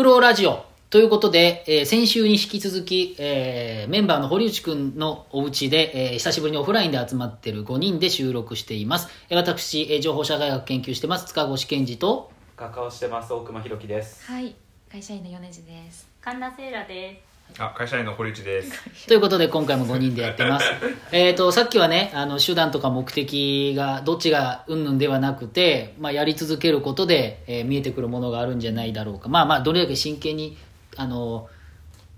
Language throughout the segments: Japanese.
作ろうラジオということで、えー先週に引き続き、えーメンバーの堀内くんのお家で、えー久しぶりにオフラインで集まってる5人で収録しています。えー私、えー情報社会学研究してます、塚越健二と、画家をしてます大熊弘樹です。はい、会社員の米津です。神田セーラであ、会社員の堀内です。ということで今回も5人でやってます。えっと、さっきはね、あの、手段とか目的が、どっちがうんぬんではなくて、まあ、やり続けることで、えー見えてくるものがあるんじゃないだろうか。まあまあ、どれだけ真剣に、あの、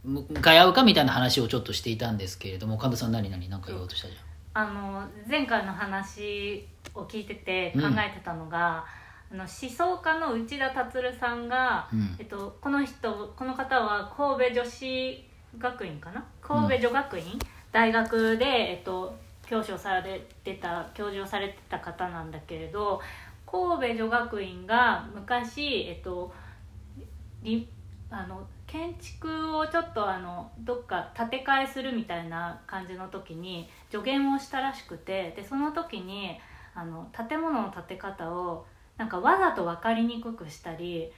む向かい合うかみたいな話をちょっとしていたんですけれども、神田さん何々何か言おうとしたじゃん。あの前回の話を聞いてて考えてたのが、あの思想家の内田達さんが、うん。えっと、この人この方は神戸女子学院かな？神戸女学院、大学で、えっと、教師をされてた教授をされてた方なんだけれど神戸女学院が昔、えっと、りあの建築をちょっとあのどっか建て替えするみたいな感じの時に助言をしたらしくてでその時にあの建物の建て方をなんかわざと分かりにくくしたり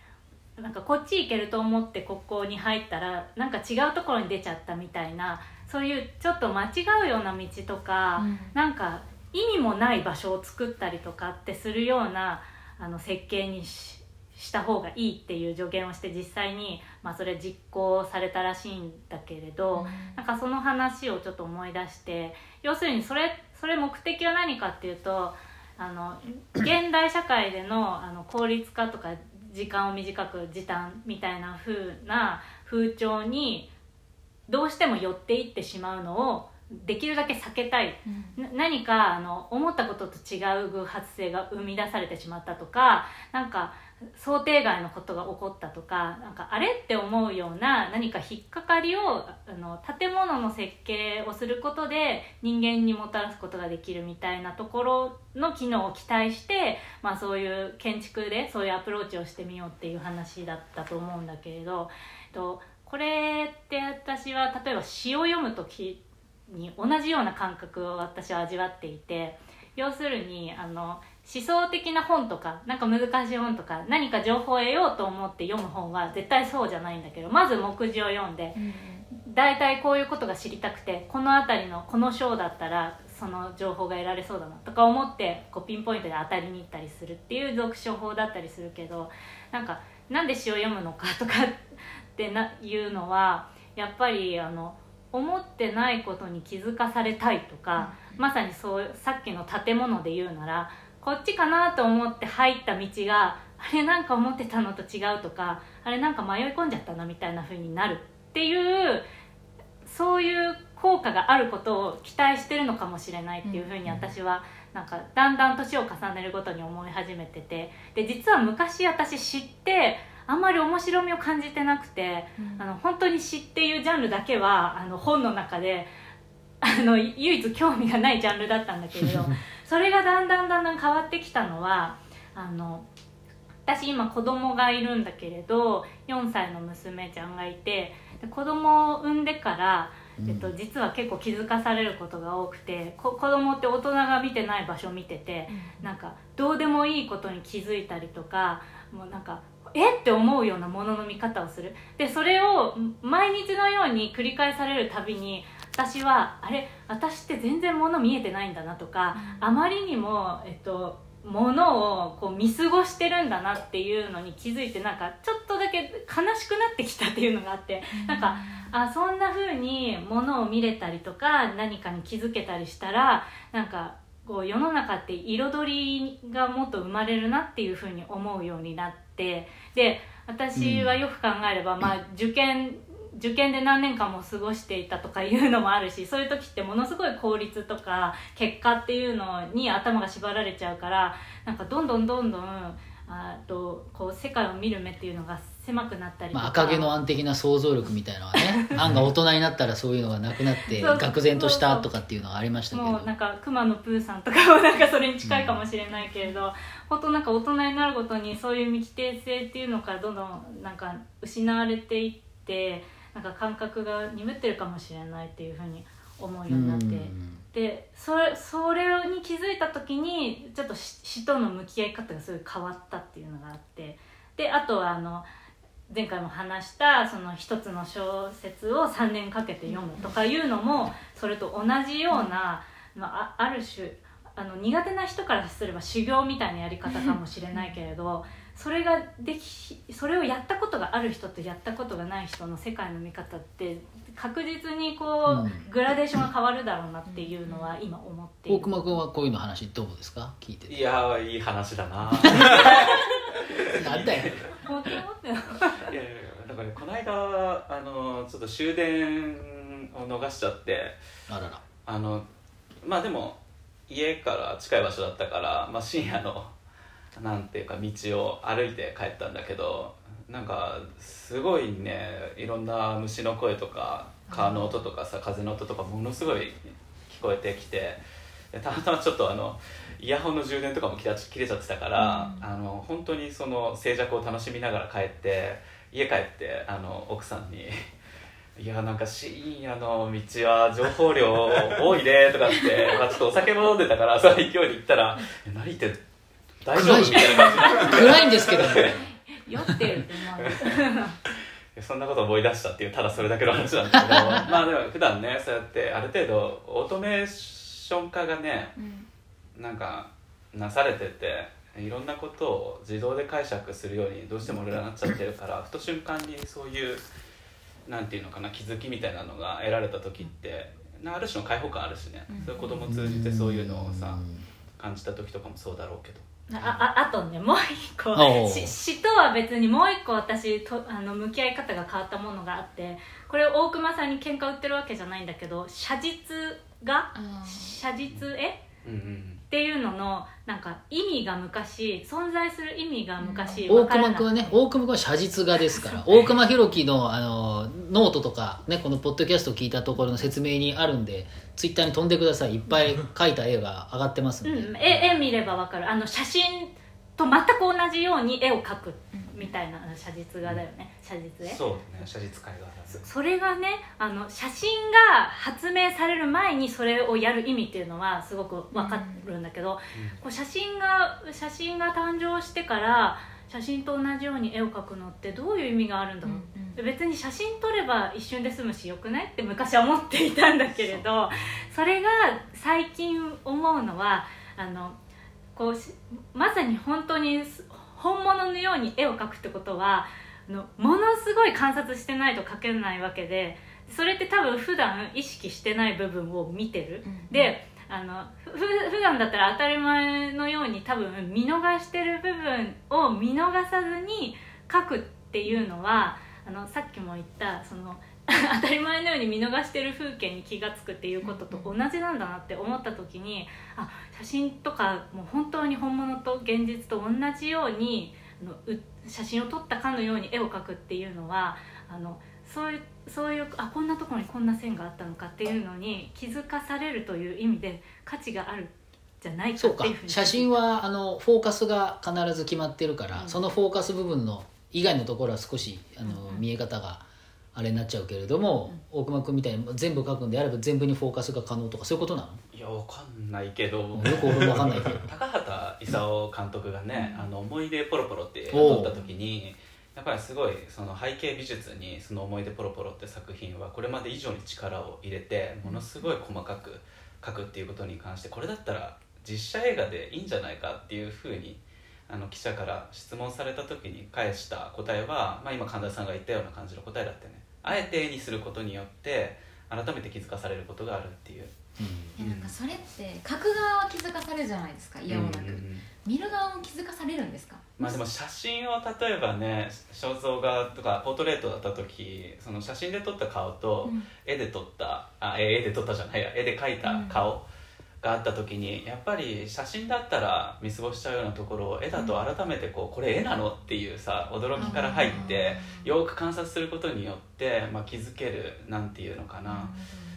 なんかこっち行けると思ってここに入ったらなんか違うところに出ちゃったみたいなそういうちょっと間違うような道とか、うん。なんか意味もない場所を作ったりとかってするようなあの設計にしした方がいいっていう助言をして実際に、まあ、それ実行されたらしいんだけれど、なんかその話をちょっと思い出して要するにそれそれ目的は何かっていうとあの現代社会でのあの効率化とか時間を短く時短みたいな風な風潮にどうしても寄っていってしまうのをできるだけ避けたい。な何かあの思ったことと違う偶発性が生み出されてしまったとかなんか想定外のことが起こったとかなんかあれって思うような何か引っかかりをあの建物の設計をすることで人間にもたらすことができるみたいなところの機能を期待して、まあ、そういう建築でそういうアプローチをしてみようっていう話だったと思うんだけれど、えっと、これって私は例えば詩を読む時に同じような感覚を私は味わっていて要するにあの思想的な本とかなんか難しい本とか何か情報を得ようと思って読む本は絶対そうじゃないんだけどまず目次を読んで大体こういうことが知りたくてこの辺りのこの章だったらその情報が得られそうだなとか思ってこうピンポイントで当たりに行ったりするっていう読書法だったりするけどなんかなんで詩を読むのかとかってないうのはやっぱりあの思ってないことに気づかされたいとか、まさにそうさっきの建物で言うならこっちかなと思って入った道があれなんか思ってたのと違うとかあれなんか迷い込んじゃったなみたいな風になるっていうそういう効果があることを期待してるのかもしれないっていう風に私はなんかだんだん年を重ねるごとに思い始めててで実は昔私知ってあんまり面白みを感じてなくて、あの本当に詩っていうジャンルだけはあの本の中であの唯一興味がないジャンルだったんだけれど それがだんだんだんだん変わってきたのはあの私今子供がいるんだけれど4歳の娘ちゃんがいてで子供を産んでから、えっと、実は結構気づかされることが多くてこ子供って大人が見てない場所を見てて、なんかどうでもいいことに気づいたりとかもうなんかえって思うようなものの見方をする。でそれを毎日のように繰り返されるたびに私はあれ私って全然物見えてないんだなとか、あまりにもえっと物をこう見過ごしてるんだなっていうのに気づいてなんかちょっとだけ悲しくなってきたっていうのがあって、なんかあそんな風に物を見れたりとか何かに気づけたりしたらなんかこう世の中って彩りがもっと生まれるなっていう風に思うようになってで私はよく考えれば、まあ、受験受験で何年間も過ごしていたとかいうのもあるし そういう時ってものすごい効率とか結果っていうのに頭が縛られちゃうからなんかどんどんどんどんあとこう世界を見る目っていうのが狭くなったりとか、まあ、赤毛の案的な想像力みたいなのはね 案が大人になったらそういうのがなくなって愕然としたとかっていうのがありましたけど。もうなんか熊野プーさんとかもなんかそれに近いかもしれないけれど、本当なんか大人になるごとにそういう未規定性っていうのからどんどんなんか失われていってなんか感覚が鈍ってるかもしれないっていうふうに思うようになって。うんでそれそれに気づいた時にちょっとし死との向き合い方がすごい変わったっていうのがあってであとはあの前回も話したその一つの小説を3年かけて読むとかいうのもそれと同じような、まあ、あある種あの苦手な人からすれば修行みたいなやり方かもしれないけれどそれができそれをやったことがある人とやったことがない人の世界の見方って確実にこう、うん。グラデーションが変わるだろうなっていうのは今思っている。大熊君はこういうの話どうですか？聞いてて。いやーいい話だななんだよ。いやいやだからねこの間あのちょっと終電を逃しちゃって。あらら。あのまあでも家から近い場所だったから、まあ、深夜のなんていうか道を歩いて帰ったんだけどなんかすごいねいろんな虫の声とか川の音とかさ風の音とかものすごい聞こえてきてでたまたまちょっとあのイヤホンの充電とかも切れちゃってたから、あの本当にその静寂を楽しみながら帰って家帰ってあの奥さんにいやなんか深夜の道は情報量多いねとかって、まあ、ちょっとお酒も飲んでたからその勢いで言ったら「え何言ってる大丈夫?」みたいな感じ。で暗いんですけど。ね酔ってるって思うそんなこと思い出したっていうただそれだけの話なんだけど。まあでも普段ねそうやってある程度オートメーション化がねなんかなされてていろんなことを自動で解釈するようにどうしても俺らなっちゃってるからふと瞬間にそういうなんていうのかな気づきみたいなのが得られた時ってなある種の解放感あるしね、そういう子供を通じてそういうのをさ感じた時とかもそうだろうけどあああとねもう一個。し詩とは別にもう一個私とあの向き合い方が変わったものがあってこれ大熊さんに喧嘩売ってるわけじゃないんだけど写実画写実絵？うんうんっていうののなんか意味が昔存在する意味が昔大分からなく熊君はね大熊君は写実画ですから。大熊弘樹のあのノートとかねこのポッドキャストを聞いたところの説明にあるんでツイッターに飛んでください。いっぱい描いた絵が上がってますんで、うん、絵絵見れば分かる。あの写真と全く同じように絵を描くみたいなあの写実画だよね。写実絵。そうだね写実絵画だね。それがねあの写真が発明される前にそれをやる意味っていうのはすごく分かるんだけど、こう写真が写真が誕生してから写真と同じように絵を描くのってどういう意味があるんだろう、別に写真撮れば一瞬で済むしよくない？って昔は思っていたんだけれどそれが最近思うのはあのこうしまさに本当にす本物のように絵を描くってことはあのものすごい観察してないと描けないわけでそれって多分普段意識してない部分を見てる、であのふ普段だったら当たり前のように多分見逃してる部分を見逃さずに描くっていうのはあのさっきも言ったその当たり前のように見逃してる風景に気が付くっていうことと同じなんだなって思った時にあ写真とかもう本当に本物と現実と同じようにあのう写真を撮ったかのように絵を描くっていうのはあのそういうそういうあこんなところにこんな線があったのかっていうのに気づかされるという意味で価値があるじゃないかっていうふうに。写真はあのフォーカスが必ず決まってるから、うん。そのフォーカス部分の以外のところは少しあの、うんうん。見え方があれになっちゃうけれども、大熊君みたいに全部書くんであれば全部にフォーカスが可能とかそういうことなの？いやわかんないけど。よく俺もわかんないけど。高畑勲監督がね「あの思い出ポロポロ」って撮った時にやっぱりすごいその背景美術に「その思い出ポロポロ」って作品はこれまで以上に力を入れてものすごい細かく描くっていうことに関してこれだったら実写映画でいいんじゃないかっていうふうにあの記者から質問された時に返した答えは、まあ、今神田さんが言ったような感じの答えだってねあえて絵にすることによって改めて気づかされることがあるっていう。いやなんかそれって書く側は気づかされるじゃないですか嫌もなく、うん。うんうん見る側も気づかされるんですか？まあでも写真を例えばね肖像画とかポートレートだった時その写真で撮った顔とうん。絵で撮ったあえ絵で撮ったじゃないや絵で描いた顔があった時にやっぱり写真だったら見過ごしちゃうようなところを絵だと改めてこうこれ絵なのっていうさ驚きから入ってよく観察することによって、まあ、気づけるなんていうのかな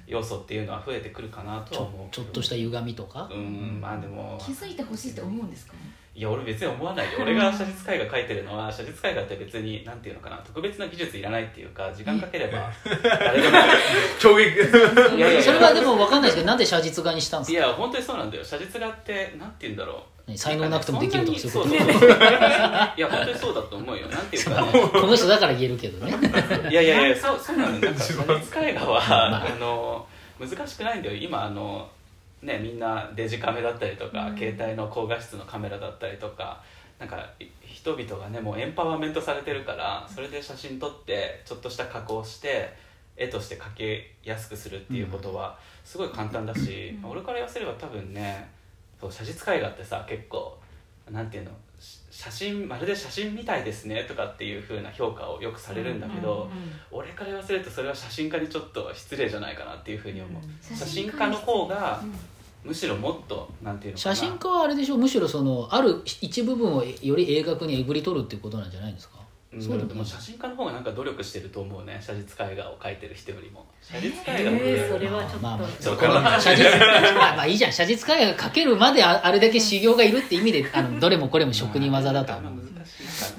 要素っていうのは増えてくるかなとちょは思う。ちょっとした歪みとか、うんまあでも気づいてほしいって思うんですかいや俺別に思わないよ。俺が写実絵画描いてるのは写実絵画って別になんていうのかな特別な技術いらないっていうか時間かければ誰でも 衝撃。いやいやそれはでも分かんないですけどなんで写実画にしたんですか？いや本当にそうなんだよ。写実画ってなんて言うんだろう。何？才能なくてもできるとかそういうこと？そうそうそう。いや本当にそうだと思うよ。なんていうかね。この人だから言えるけどね。いやいやいやそうそうなのなんか？写実絵画は、まあ。あの難しくないんだよ。今あのねみんなデジカメだったりとか、携帯の高画質のカメラだったりとかなんかい人々がねもうエンパワーメントされてるからそれで写真撮ってちょっとした加工して絵として描けやすくするっていうことはすごい簡単だし、俺から言わせれば多分ねそう写実絵画ってさ結構なんていうのし写真まるで写真みたいですねとかっていう風な評価をよくされるんだけど、俺から言わせるとそれは写真家にちょっと失礼じゃないかなっていうふうに思う、うん。写真家の方がむしろもっとなんていうのかな。写真家はあれでしょむしろそのある一部分をより鋭角にえぐり取るっていうことなんじゃないんですか？うんそうでもないでも写真家の方がなんか努力してると思うね。写実絵画を描いてる人よりも。写実絵画って、えーそれはちょっと。まあまあ。写実まあまあいいじゃん写実絵画が描けるまでああれだけ修行がいるって意味で あのどれもこれも職人技だとは思う。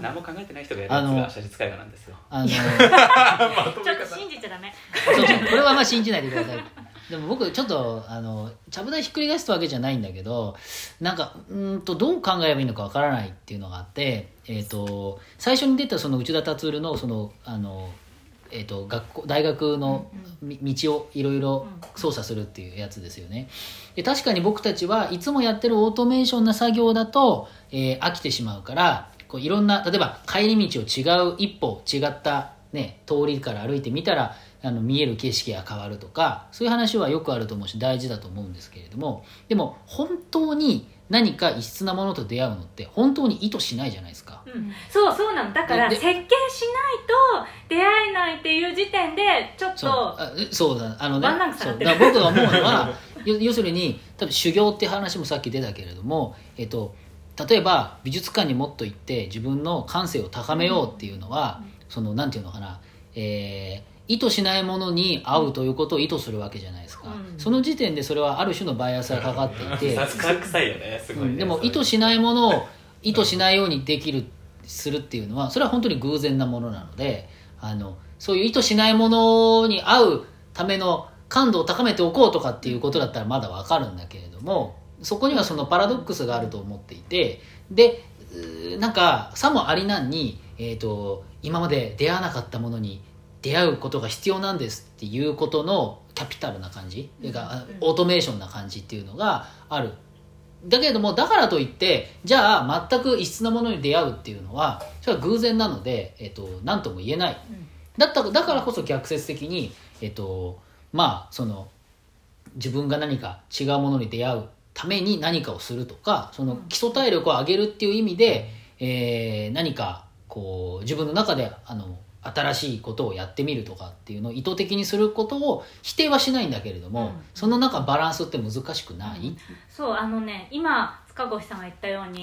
何も考えてない人がやるやつあのが写実絵画なんですよ。あの ちょっと信じちゃダメ。そうそうこれはまあ信じないでください。でも僕ちょっとあのちゃぶ台ひっくり返すわけじゃないんだけどなんかうーんとどう考えればいいのかわからないっていうのがあって、えー、と最初に出たその内田達のそのあの、えー、と学校大学のみ道をいろいろ操作するっていうやつですよね。で確かに僕たちはいつもやってるオートメーションな作業だと、えー飽きてしまうからこういろんな例えば帰り道を違う一歩違った、ね、通りから歩いてみたらあの見える景色が変わるとかそういう話はよくあると思うし大事だと思うんですけれどもでも本当に何か異質なものと出会うのって本当に意図しないじゃないですか。うん。そうそうなの。だからで設計しないと出会えないっていう時点でちょっそう。とあそうだ。あのねそう。だ僕が思うのは 要要するに多分修行って話もさっき出たけれども、えっと、例えば美術館にもっと行って自分の感性を高めようっていうのは、そのなんていうのかな、えー意図しないものに合うということを意図するわけじゃないですか、うん。その時点でそれはある種のバイアスがかかっていて。さすが臭いよねすごい。ね、うんでも意図しないものを意図しないようにできるするっていうのはそれは本当に偶然なものなのであのそういう意図しないものに合うための感度を高めておこうとかっていうことだったらまだわかるんだけれどもそこにはそのパラドックスがあると思っていてでなんかさもありなんに、えー、と今まで出会わなかったものに出会うことが必要なんですっていうことのキャピタルな感じ、うかオートメーションな感じっていうのがある。だけれどもだからといってじゃあ全く異質なものに出会うっていうのはそれは偶然なので、えっと何とも言えない、だっただからこそ逆説的に、えっとまあその自分が何か違うものに出会うために何かをするとかその基礎体力を上げるっていう意味で、えー何かこう自分の中であの新しいことをやってみるとかっていうのを意図的にすることを否定はしないんだけれども、うん。その中バランスって難しくない、そうあのね今塚越さんが言ったように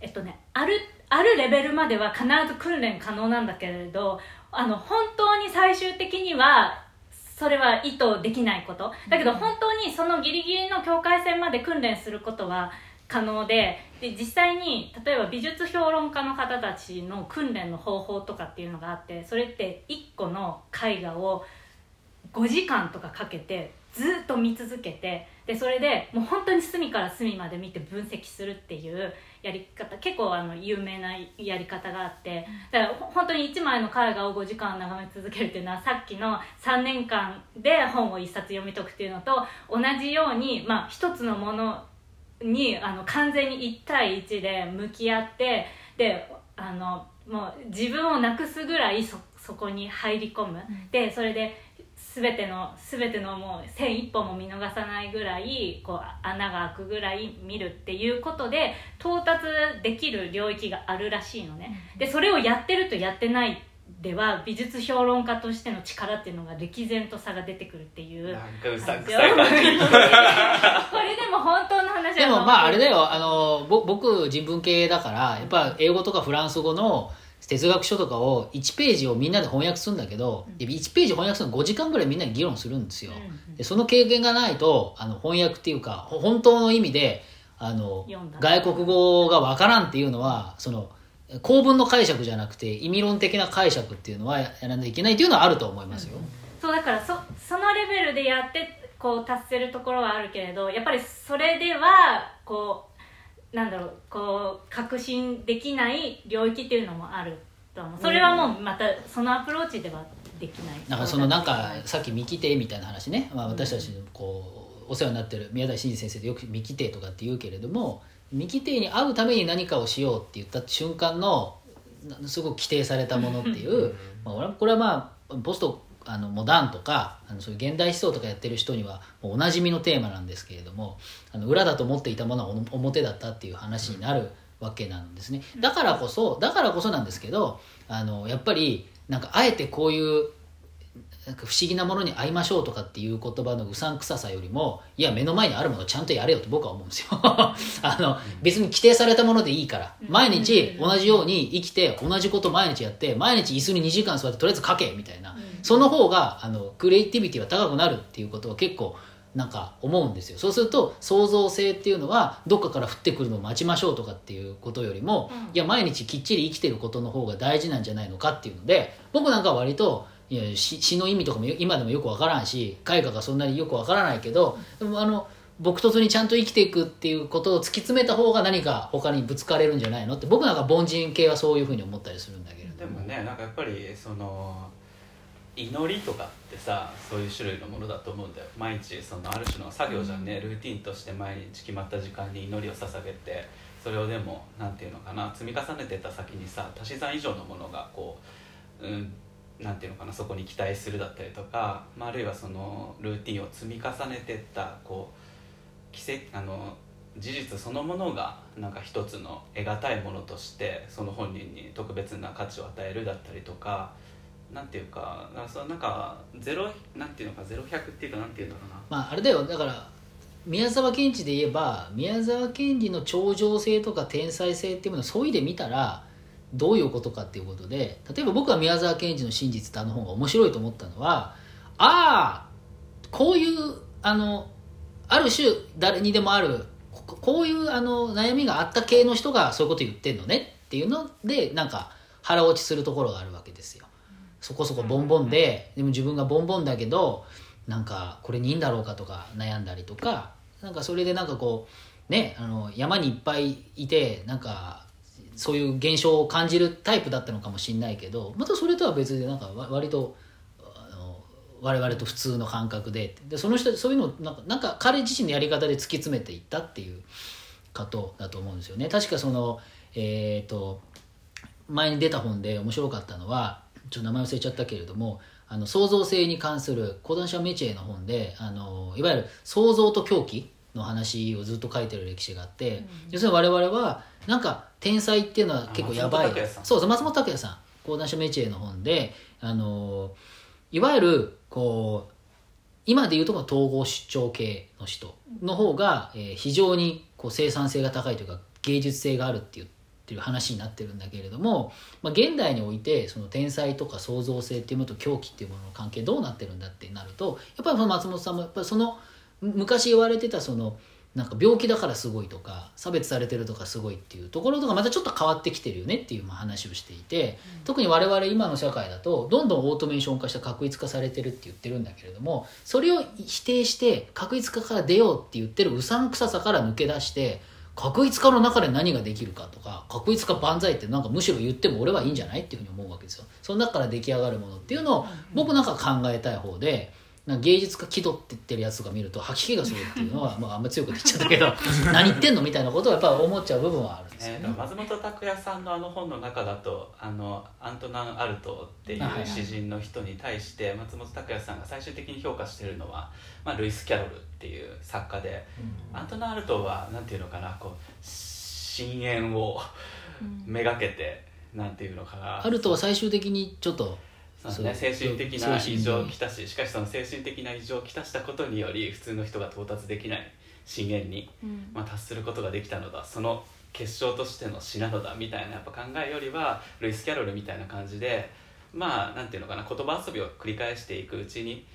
えっとねあるあるレベルまでは必ず訓練可能なんだけれどあの本当に最終的にはそれは意図できないこと。だけど本当にそのギリギリの境界線まで訓練することは可能でで実際に例えば美術評論家の方たちの訓練の方法とかっていうのがあってそれって1個の絵画を5時間とかかけてずっと見続けてでそれでもう本当に隅から隅まで見て分析するっていうやり方結構あの有名なやり方があってだから本当に1枚の絵画を5時間眺め続けるっていうのはさっきの3年間で本を1冊読み解くっていうのと同じように、まあ、一つのものにあの完全に1対1で向き合ってであのもう自分をなくすぐらいそそこに入り込む、でそれで全ての全てのもう線一本も見逃さないぐらいこう穴が開くぐらい見るっていうことで到達できる領域があるらしいのね、でそれをやってるとやってないでは美術評論家としての力っていうのが歴然と差が出てくるっていうなんかうさ感んくさい感じこれでも本当の話でもまああれだよ。あのぼ僕人文系だからやっぱ英語とかフランス語の哲学書とかを1ページをみんなで翻訳するんだけど、で1ページ翻訳するの5時間ぐらいみんなで議論するんですよ、でその経験がないとあの翻訳っていうかほ本当の意味であの外国語がわからんっていうのはその公文の解釈じゃなくて意味論的な解釈っていうのはやらないといけないっていうのはあると思いますよ、そうだからそそのレベルでやってこう達せるところはあるけれどやっぱりそれではこうなんだろうこう確信できない領域っていうのもあると思う。それはもうまたそのアプローチではできない。なんかそのなんかさっき見き手みたいな話ね、まあ、私たちのこうお世話になってる宮台真司先生でよく見き手とかって言うけれども見き手に会うために何かをしようって言った瞬間のなすごく規定されたものっていうまあこれはまあポストあのモダンとかあのそういう現代思想とかやってる人にはもうおなじみのテーマなんですけれどもあの裏だと思っていたものはお表だったっていう話になるわけなんですね。だからこそだからこそなんですけどあのやっぱりなんかあえてこういうなんか不思議なものに会いましょうとかっていう言葉のうさんくささよりもいや目の前にあるものをちゃんとやれよと僕は思うんですよ。あの別に規定されたものでいいから。毎日同じように生きて同じこと毎日やって毎日椅子に2時間座ってとりあえず書けみたいな。その方があのクリエイティビティは高くなるっていうことを結構なんか思うんですよ。そうすると創造性っていうのはどっかから降ってくるのを待ちましょうとかっていうことよりも、いや毎日きっちり生きてることの方が大事なんじゃないのかっていうので僕なんかは割といや詩詩の意味とかも今でもよくわからんし絵画がそんなによくわからないけどでもあの僕とにちゃんと生きていくっていうことを突き詰めた方が何か他にぶつかれるんじゃないのって僕なんか凡人系はそういうふうに思ったりするんだけれどでもねなんかやっぱりその祈りとかってさそういう種類のものだと思うんだよ。毎日そのある種の作業じゃんね、ルーティンとして毎日決まった時間に祈りを捧げてそれをでもなんていうのかな積み重ねてった先にさ足し算以上のものがこう、うん、なんていうのかなそこに期待するだったりとか、まあ、あるいはそのルーティンを積み重ねてったこう奇跡あの事実そのものがなんか一つの得難いものとしてその本人に特別な価値を与えるだったりとかなんていうかかそのなんかゼロなんていうのかゼロ百っていうかなんていうんだろうな。まああれだよ。だから宮沢賢治で言えば宮沢賢治の超常性とか天才性っていうものをそういうで見たらどういうことかっていうことで例えば僕は宮沢賢治の真実ってあの本が面白いと思ったのはああこういうあのある種誰にでもあるここういうあの悩みがあった系の人がそういうこと言ってんのねっていうのでなんか腹落ちするところがあるわけですよ。そこそこボンボンででも自分がボンボンだけどなんかこれにいいんだろうかとか悩んだりとかなんかそれでなんかこうねあの山にいっぱいいてなんかそういう現象を感じるタイプだったのかもしれないけどまたそれとは別でなんか割とあの我々と普通の感覚ででその人そういうのをなんかなんか彼自身のやり方で突き詰めていったっていうことだと思うんですよね。確かそのえっ、と前に出た本で面白かったのはちょっと名前忘れちゃったけれどもあの創造性に関する講談社メチェの本であのいわゆる創造と狂気の話をずっと書いてる歴史があって、要するに我々はなんか天才っていうのは結構やばい松本拓也さん。そうそう松本拓也さん。講談社メチェの本であのいわゆるこう今でいうとこの統合失調系の人の方が、えー非常にこう生産性が高いというか芸術性があるっていうっていう話になってるんだけれども、まあ、現代においてその天才とか創造性っていうものと狂気っていうものの関係どうなってるんだってなるとやっぱりその松本さんもやっぱりそのむ昔言われてたそのなんか病気だからすごいとか差別されてるとかすごいっていうところとかまたちょっと変わってきてるよねっていうまあ話をしていて、特に我々今の社会だとどんどんオートメーション化した確一化されてるって言ってるんだけれどもそれを否定して確一化から出ようって言ってるうさんくささから抜け出して確一化の中で何ができるかとか確一化万歳ってなんかむしろ言っても俺はいいんじゃないっていうふうに思うわけですよ。その中から出来上がるものっていうのを僕なんか考えたい方でなんか芸術家気取って言ってるやつが見ると吐き気がするっていうのは、まあ、あんま強く言っちゃったけど 何言ってんのみたいなことをやっぱり思っちゃう部分はあるんですよね、松本拓也さんのあの本の中だとあのアントナン・アルトっていう詩人の人に対して松本拓也さんが最終的に評価してるのは、まあ、ルイス・キャロルっていう作家で、アントナン・アルトはなんていうのかなこう深淵をめがけてなんていうのかな。アルトは最終的にちょっとそうね、精神的な異常をきたししかしその精神的な異常をきたしたことにより普通の人が到達できない深淵に、まあ、達することができたのだ。その結晶としての詩なのだみたいなやっぱ考えよりはルイス・キャロルみたいな感じでまあなんていうのかな言葉遊びを繰り返していくうちに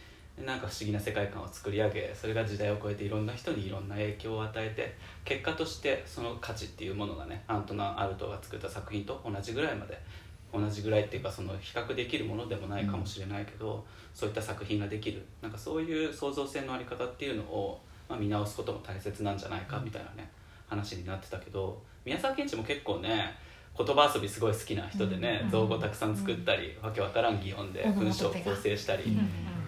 なんか不思議な世界観を作り上げそれが時代を超えていろんな人にいろんな影響を与えて結果としてその価値っていうものがねアントナン・アルトが作った作品と同じぐらいまで同じぐらいっていうかその比較できるものでもないかもしれないけど、そういった作品ができる。なんかそういう創造性のあり方っていうのを、まあ、見直すことも大切なんじゃないかみたいなね話になってたけど宮沢賢治も結構ね言葉遊びすごい好きな人でね、造語たくさん作ったり、わけわからん擬音で文章を構成したり、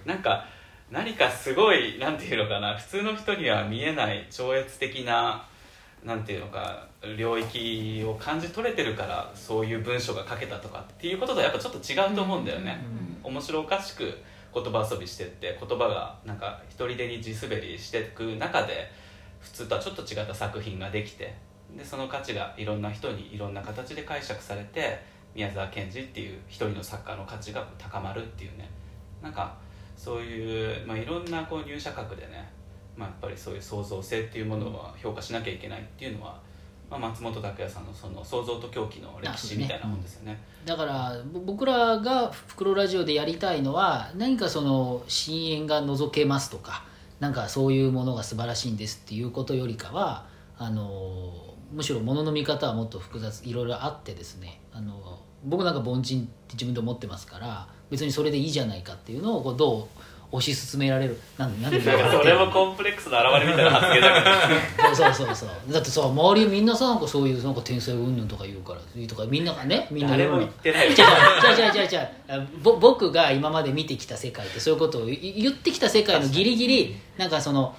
なんか何かすごいなんていうのかな普通の人には見えない超越的ななんていうのか領域を感じ取れてるからそういう文章が書けたとかっていうこととはやっぱちょっと違うと思うんだよね、面白おかしく言葉遊びしてって言葉がなんか一人でに地滑りしていく中で普通とはちょっと違った作品ができてでその価値がいろんな人にいろんな形で解釈されて宮沢賢治っていう一人の作家の価値が高まるっていうね。なんかそういう、まあ、いろんなこう入社格でね、まあ、やっぱりそういう創造性っていうものは評価しなきゃいけないっていうのは、まあ、松本拓也さんのその創造と狂気の歴史みたいなもんですよね。だから僕らが「袋ラジオ」でやりたいのは何かその深淵が覗けますとかなんかそういうものが素晴らしいんですっていうことよりかはあのむしろものの見方はもっと複雑いろいろあってですねあの僕なんか凡人って自分で思ってますから別にそれでいいじゃないかっていうのをこうどう推し進められる。なんなんでなんかそれもコンプレックスの表れみたいな発言だけど そうそうそう。だってさ周りみんなさなんかそういうなんか天才云々とか言うからとかみんながねみんな誰も言ってない。よじゃあじゃあじゃあじゃあじゃあぼ僕が今まで見てきた世界ってそういうことをい言ってきた世界のギリギリなんかその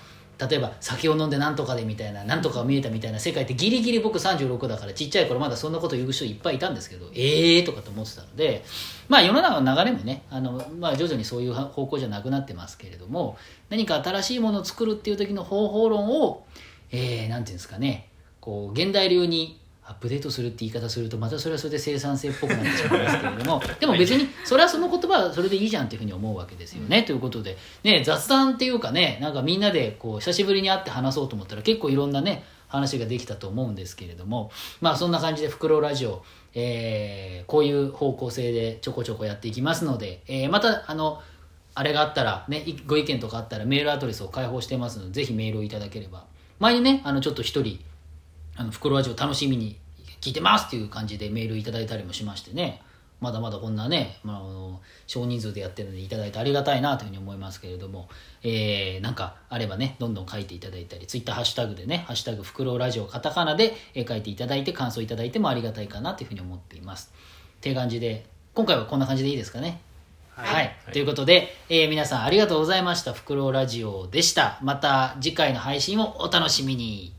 例えば酒を飲んでなんとかでみたいななんとか見えたみたいな世界ってギリギリ僕36だからちっちゃい頃まだそんなこと言う人いっぱいいたんですけどええーとかと思ってたのでまあ世の中の流れもねあの、まあ、徐々にそういう方向じゃなくなってますけれども何か新しいものを作るっていう時の方法論をえー、て言うんですかねこう現代流にアップデートするって言い方するとまたそれはそれで生産性っぽくなってしまいますけれどもでも別にそれはその言葉はそれでいいじゃんっていうふうに思うわけですよね、ということで、ね、雑談っていうかねなんかみんなでこう久しぶりに会って話そうと思ったら結構いろんなね話ができたと思うんですけれどもまあそんな感じで「フクロウラジオ」えーこういう方向性でちょこちょこやっていきますので、えーまたあのあれがあったら、ね、いご意見とかあったらメールアドレスを開放してますのでぜひメールをいただければ。前にねあのちょっと一人あの袋味を楽しみに聞いてますっていう感じでメールいただいたりもしましてね。まだまだこんなね、まあ、あの少人数でやってるのでいただいてありがたいなというふうに思いますけれども、えー、なんかあればねどんどん書いていただいたりツイッターハッシュタグでね「ハッシュタグ袋ラジオ」カタカナでえー書いていただいて感想いただいてもありがたいかなというふうに思っています。っていう感じで今回はこんな感じでいいですかね？はい、ということで、えー皆さんありがとうございました。フクロウラジオでした。また次回の配信をお楽しみに。